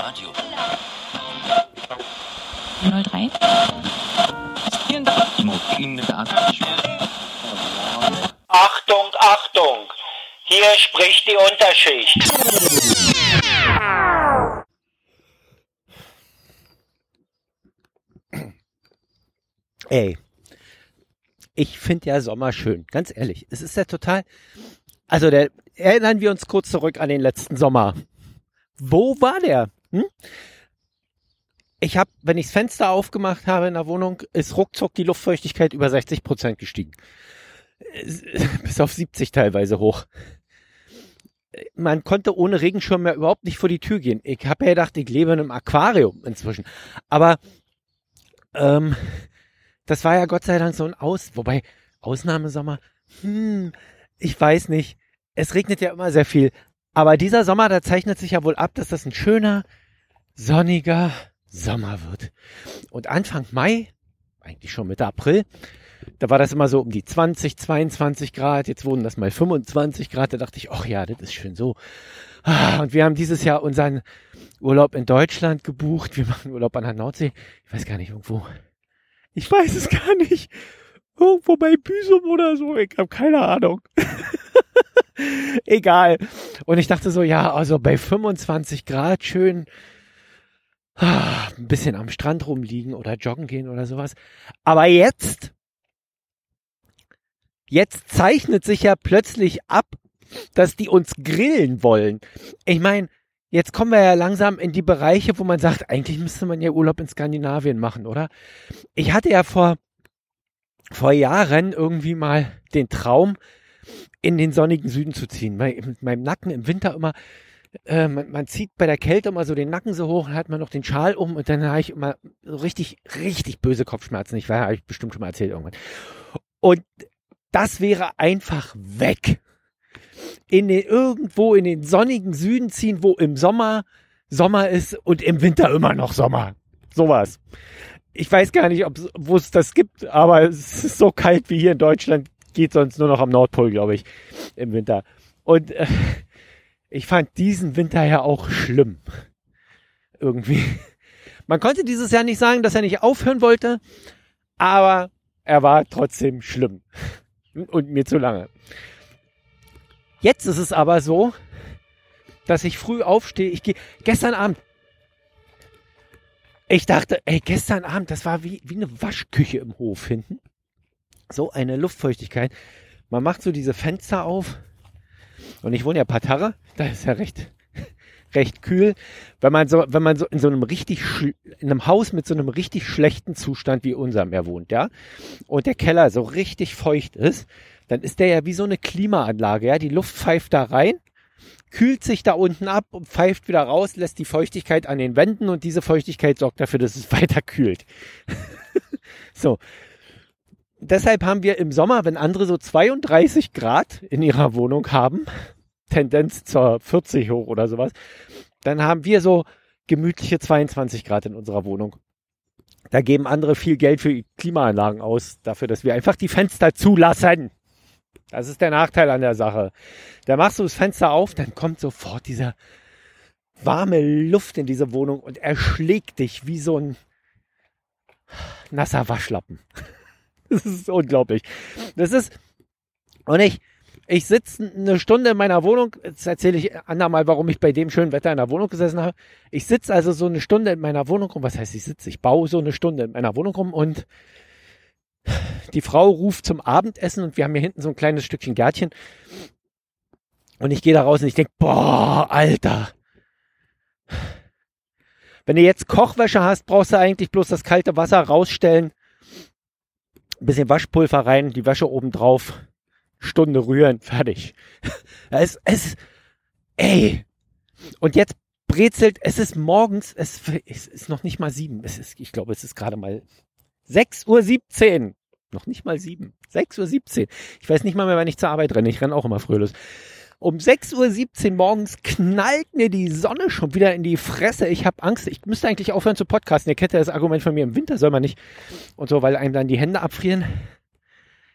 Radio. 03. Achtung, Achtung! Hier spricht die Unterschicht. Ey, ich finde ja Sommer schön, ganz ehrlich. Es ist ja total. Also, der, erinnern wir uns kurz zurück an den letzten Sommer. Wo war der? Hm? Ich habe, wenn ich das Fenster aufgemacht habe in der Wohnung, ist ruckzuck die Luftfeuchtigkeit über 60 Prozent gestiegen. Bis auf 70 teilweise hoch. Man konnte ohne Regenschirm mehr überhaupt nicht vor die Tür gehen. Ich habe ja gedacht, ich lebe in einem Aquarium inzwischen. Aber ähm, das war ja Gott sei Dank so ein Aus, wobei Ausnahmesommer, hm, ich weiß nicht. Es regnet ja immer sehr viel. Aber dieser Sommer, da zeichnet sich ja wohl ab, dass das ein schöner, sonniger Sommer wird. Und Anfang Mai, eigentlich schon Mitte April, da war das immer so um die 20, 22 Grad. Jetzt wurden das mal 25 Grad. Da dachte ich, ach ja, das ist schön so. Ah, und wir haben dieses Jahr unseren Urlaub in Deutschland gebucht. Wir machen Urlaub an der Nordsee. Ich weiß gar nicht irgendwo. Ich weiß es gar nicht. Irgendwo bei Büsum oder so. Ich habe keine Ahnung. Egal. Und ich dachte so, ja, also bei 25 Grad schön ein bisschen am Strand rumliegen oder joggen gehen oder sowas. Aber jetzt, jetzt zeichnet sich ja plötzlich ab, dass die uns grillen wollen. Ich meine, jetzt kommen wir ja langsam in die Bereiche, wo man sagt, eigentlich müsste man ja Urlaub in Skandinavien machen, oder? Ich hatte ja vor, vor Jahren irgendwie mal den Traum, in den sonnigen Süden zu ziehen. Mit meinem Nacken im Winter immer, äh, man, man, zieht bei der Kälte immer so den Nacken so hoch, dann hat man noch den Schal um und dann habe ich immer so richtig, richtig böse Kopfschmerzen. Ich weiß, habe ich bestimmt schon mal erzählt irgendwann. Und das wäre einfach weg. In den, irgendwo in den sonnigen Süden ziehen, wo im Sommer Sommer ist und im Winter immer noch Sommer. Sowas. Ich weiß gar nicht, wo es das gibt, aber es ist so kalt wie hier in Deutschland geht sonst nur noch am Nordpol, glaube ich, im Winter. Und äh, ich fand diesen Winter ja auch schlimm. Irgendwie. Man konnte dieses Jahr nicht sagen, dass er nicht aufhören wollte, aber er war trotzdem schlimm. Und mir zu lange. Jetzt ist es aber so, dass ich früh aufstehe. Ich gehe gestern Abend. Ich dachte, ey, gestern Abend, das war wie, wie eine Waschküche im Hof hinten so eine Luftfeuchtigkeit. Man macht so diese Fenster auf. Und ich wohne ja Patarre, da ist ja recht, recht kühl. Wenn man so, wenn man so in so einem richtig, in einem Haus mit so einem richtig schlechten Zustand wie unserem er wohnt, ja, und der Keller so richtig feucht ist, dann ist der ja wie so eine Klimaanlage, ja. Die Luft pfeift da rein, kühlt sich da unten ab und pfeift wieder raus, lässt die Feuchtigkeit an den Wänden und diese Feuchtigkeit sorgt dafür, dass es weiter kühlt. so deshalb haben wir im Sommer, wenn andere so 32 Grad in ihrer Wohnung haben, Tendenz zur 40 hoch oder sowas, dann haben wir so gemütliche 22 Grad in unserer Wohnung. Da geben andere viel Geld für Klimaanlagen aus, dafür, dass wir einfach die Fenster zulassen. Das ist der Nachteil an der Sache. Da machst du das Fenster auf, dann kommt sofort diese warme Luft in diese Wohnung und erschlägt dich wie so ein nasser Waschlappen. Das ist unglaublich. Das ist, und ich, ich sitze eine Stunde in meiner Wohnung, jetzt erzähle ich andermal, warum ich bei dem schönen Wetter in der Wohnung gesessen habe. Ich sitze also so eine Stunde in meiner Wohnung rum, was heißt ich sitze? Ich baue so eine Stunde in meiner Wohnung rum und die Frau ruft zum Abendessen und wir haben hier hinten so ein kleines Stückchen Gärtchen. Und ich gehe da raus und ich denke, boah, Alter. Wenn du jetzt Kochwäsche hast, brauchst du eigentlich bloß das kalte Wasser rausstellen ein bisschen Waschpulver rein, die Wäsche oben drauf, Stunde rühren, fertig. Es, es, ey. Und jetzt brezelt, es ist morgens, es, es ist noch nicht mal sieben. Es ist, ich glaube, es ist gerade mal 6.17 Uhr. Noch nicht mal sieben. 6.17 Uhr. Ich weiß nicht mal mehr, wann ich zur Arbeit renne. Ich renne auch immer früh los. Um 6.17 Uhr morgens knallt mir die Sonne schon wieder in die Fresse. Ich habe Angst. Ich müsste eigentlich aufhören zu podcasten. Ihr kennt ja das Argument von mir, im Winter soll man nicht. Und so, weil einem dann die Hände abfrieren.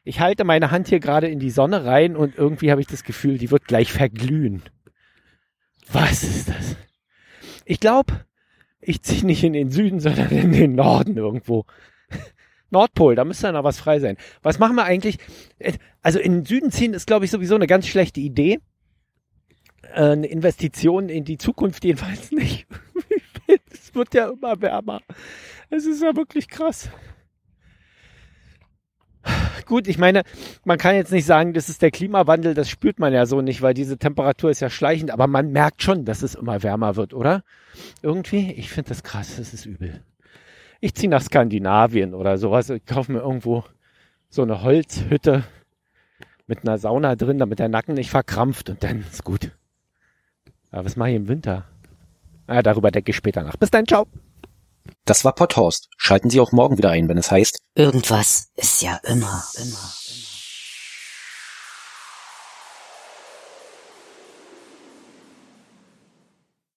Ich halte meine Hand hier gerade in die Sonne rein und irgendwie habe ich das Gefühl, die wird gleich verglühen. Was ist das? Ich glaube, ich ziehe nicht in den Süden, sondern in den Norden irgendwo. Nordpol, da müsste dann noch was frei sein. Was machen wir eigentlich? Also in den Süden ziehen ist, glaube ich, sowieso eine ganz schlechte Idee. Äh, eine Investition in die Zukunft jedenfalls nicht. es wird ja immer wärmer. Es ist ja wirklich krass. Gut, ich meine, man kann jetzt nicht sagen, das ist der Klimawandel, das spürt man ja so nicht, weil diese Temperatur ist ja schleichend, aber man merkt schon, dass es immer wärmer wird, oder? Irgendwie, ich finde das krass, das ist übel. Ich ziehe nach Skandinavien oder sowas, ich kaufe mir irgendwo so eine Holzhütte mit einer Sauna drin, damit der Nacken nicht verkrampft und dann ist gut. Aber was mache ich im Winter? Ah, darüber denke ich später nach. Bis dann, ciao. Das war Potthorst. Schalten Sie auch morgen wieder ein, wenn es heißt Irgendwas ist ja immer, immer.